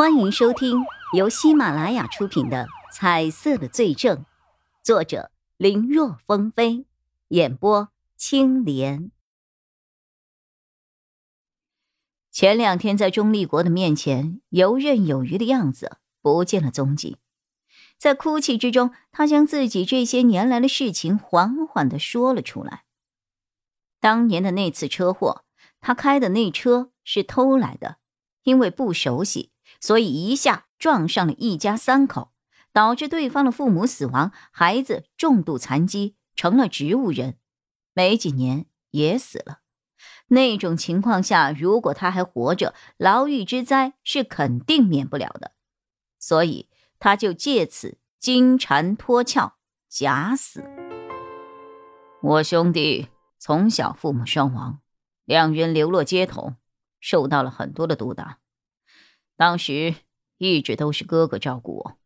欢迎收听由喜马拉雅出品的《彩色的罪证》，作者林若风飞，演播青莲。前两天在钟立国的面前游刃有余的样子不见了踪迹，在哭泣之中，他将自己这些年来的事情缓缓的说了出来。当年的那次车祸，他开的那车是偷来的，因为不熟悉。所以一下撞上了一家三口，导致对方的父母死亡，孩子重度残疾，成了植物人，没几年也死了。那种情况下，如果他还活着，牢狱之灾是肯定免不了的。所以他就借此金蝉脱壳，假死。我兄弟从小父母双亡，两人流落街头，受到了很多的毒打。当时一直都是哥哥照顾我。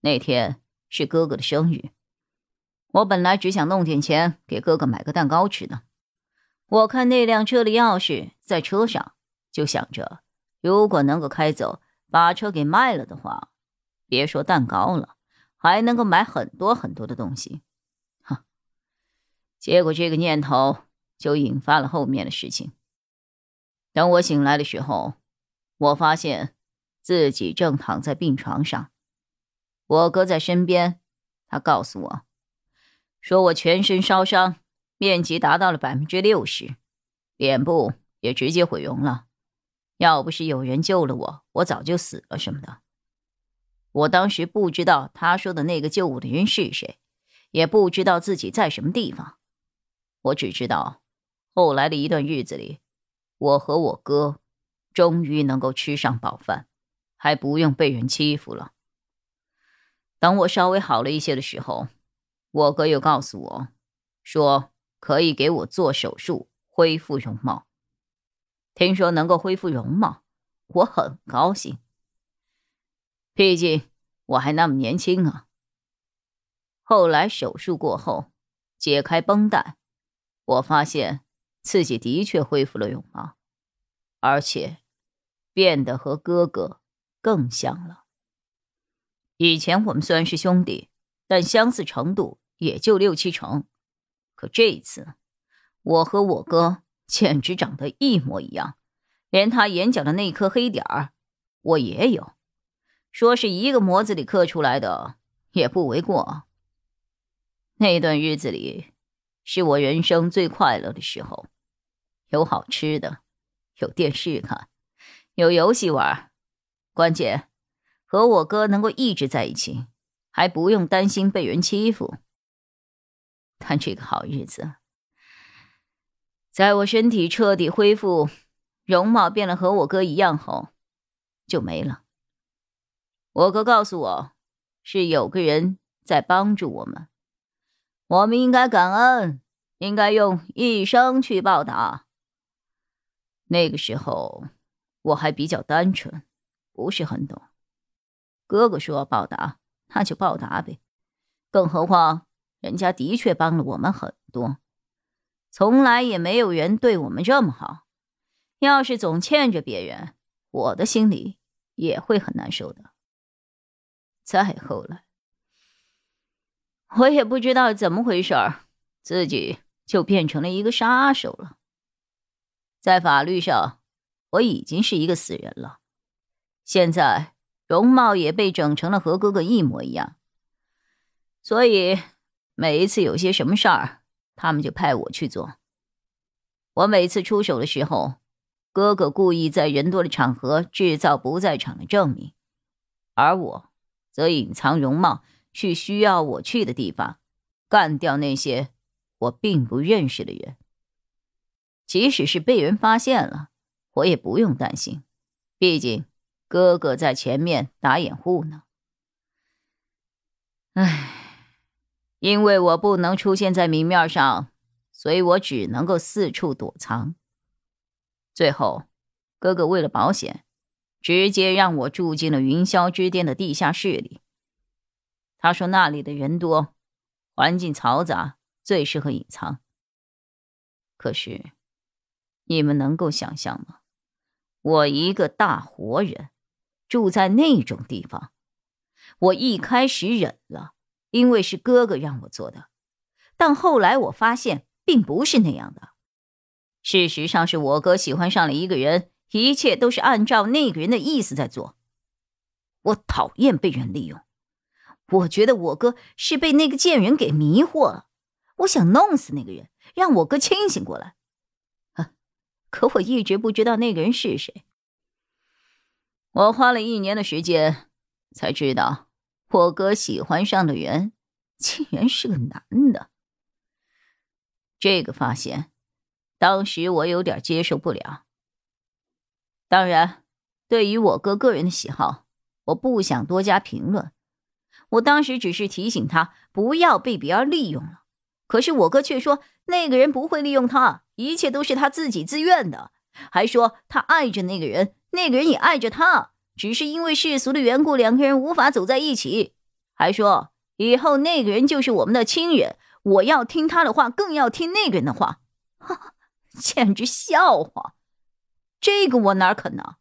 那天是哥哥的生日，我本来只想弄点钱给哥哥买个蛋糕吃的。我看那辆车的钥匙在车上，就想着如果能够开走，把车给卖了的话，别说蛋糕了，还能够买很多很多的东西。哈，结果这个念头就引发了后面的事情。等我醒来的时候。我发现自己正躺在病床上，我哥在身边。他告诉我，说我全身烧伤，面积达到了百分之六十，脸部也直接毁容了。要不是有人救了我，我早就死了什么的。我当时不知道他说的那个救我的人是谁，也不知道自己在什么地方。我只知道，后来的一段日子里，我和我哥。终于能够吃上饱饭，还不用被人欺负了。等我稍微好了一些的时候，我哥又告诉我，说可以给我做手术恢复容貌。听说能够恢复容貌，我很高兴。毕竟我还那么年轻啊。后来手术过后，解开绷带，我发现自己的确恢复了容貌。而且，变得和哥哥更像了。以前我们虽然是兄弟，但相似程度也就六七成。可这一次，我和我哥简直长得一模一样，连他眼角的那颗黑点儿，我也有。说是一个模子里刻出来的，也不为过。那段日子里，是我人生最快乐的时候，有好吃的。有电视看，有游戏玩，关键和我哥能够一直在一起，还不用担心被人欺负。但这个好日子，在我身体彻底恢复，容貌变得和我哥一样后，就没了。我哥告诉我，是有个人在帮助我们，我们应该感恩，应该用一生去报答。那个时候我还比较单纯，不是很懂。哥哥说要报答，那就报答呗。更何况人家的确帮了我们很多，从来也没有人对我们这么好。要是总欠着别人，我的心里也会很难受的。再后来，我也不知道怎么回事儿，自己就变成了一个杀手了。在法律上，我已经是一个死人了。现在容貌也被整成了和哥哥一模一样，所以每一次有些什么事儿，他们就派我去做。我每次出手的时候，哥哥故意在人多的场合制造不在场的证明，而我则隐藏容貌，去需要我去的地方，干掉那些我并不认识的人。即使是被人发现了，我也不用担心，毕竟哥哥在前面打掩护呢。唉，因为我不能出现在明面上，所以我只能够四处躲藏。最后，哥哥为了保险，直接让我住进了云霄之巅的地下室里。他说那里的人多，环境嘈杂，最适合隐藏。可是。你们能够想象吗？我一个大活人，住在那种地方。我一开始忍了，因为是哥哥让我做的，但后来我发现并不是那样的。事实上，是我哥喜欢上了一个人，一切都是按照那个人的意思在做。我讨厌被人利用，我觉得我哥是被那个贱人给迷惑了。我想弄死那个人，让我哥清醒过来。可我一直不知道那个人是谁。我花了一年的时间，才知道我哥喜欢上的人，竟然是个男的。这个发现，当时我有点接受不了。当然，对于我哥个人的喜好，我不想多加评论。我当时只是提醒他不要被别人利用了。可是我哥却说那个人不会利用他，一切都是他自己自愿的，还说他爱着那个人，那个人也爱着他，只是因为世俗的缘故，两个人无法走在一起。还说以后那个人就是我们的亲人，我要听他的话，更要听那个人的话，哈，简直笑话！这个我哪肯呢？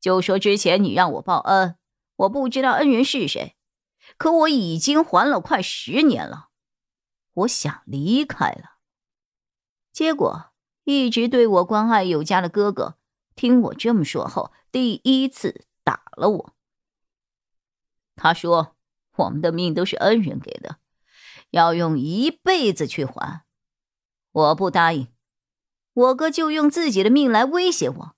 就说之前你让我报恩，我不知道恩人是谁，可我已经还了快十年了。我想离开了，结果一直对我关爱有加的哥哥，听我这么说后，第一次打了我。他说：“我们的命都是恩人给的，要用一辈子去还。”我不答应，我哥就用自己的命来威胁我，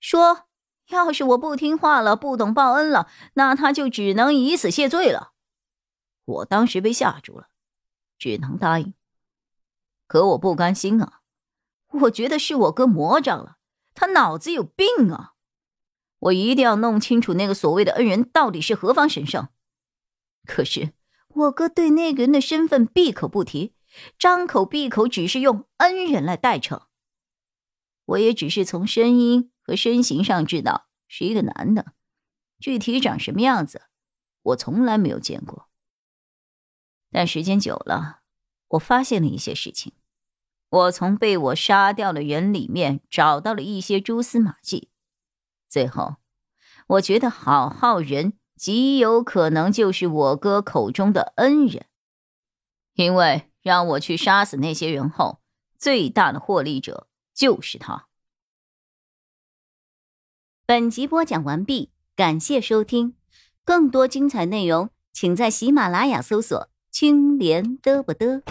说：“要是我不听话了，不懂报恩了，那他就只能以死谢罪了。”我当时被吓住了。只能答应，可我不甘心啊！我觉得是我哥魔障了，他脑子有病啊！我一定要弄清楚那个所谓的恩人到底是何方神圣。可是我哥对那个人的身份闭口不提，张口闭口只是用恩人来代称。我也只是从声音和身形上知道是一个男的，具体长什么样子，我从来没有见过。但时间久了，我发现了一些事情。我从被我杀掉的人里面找到了一些蛛丝马迹。最后，我觉得好好人极有可能就是我哥口中的恩人，因为让我去杀死那些人后，最大的获利者就是他。本集播讲完毕，感谢收听。更多精彩内容，请在喜马拉雅搜索。青莲嘚不嘚。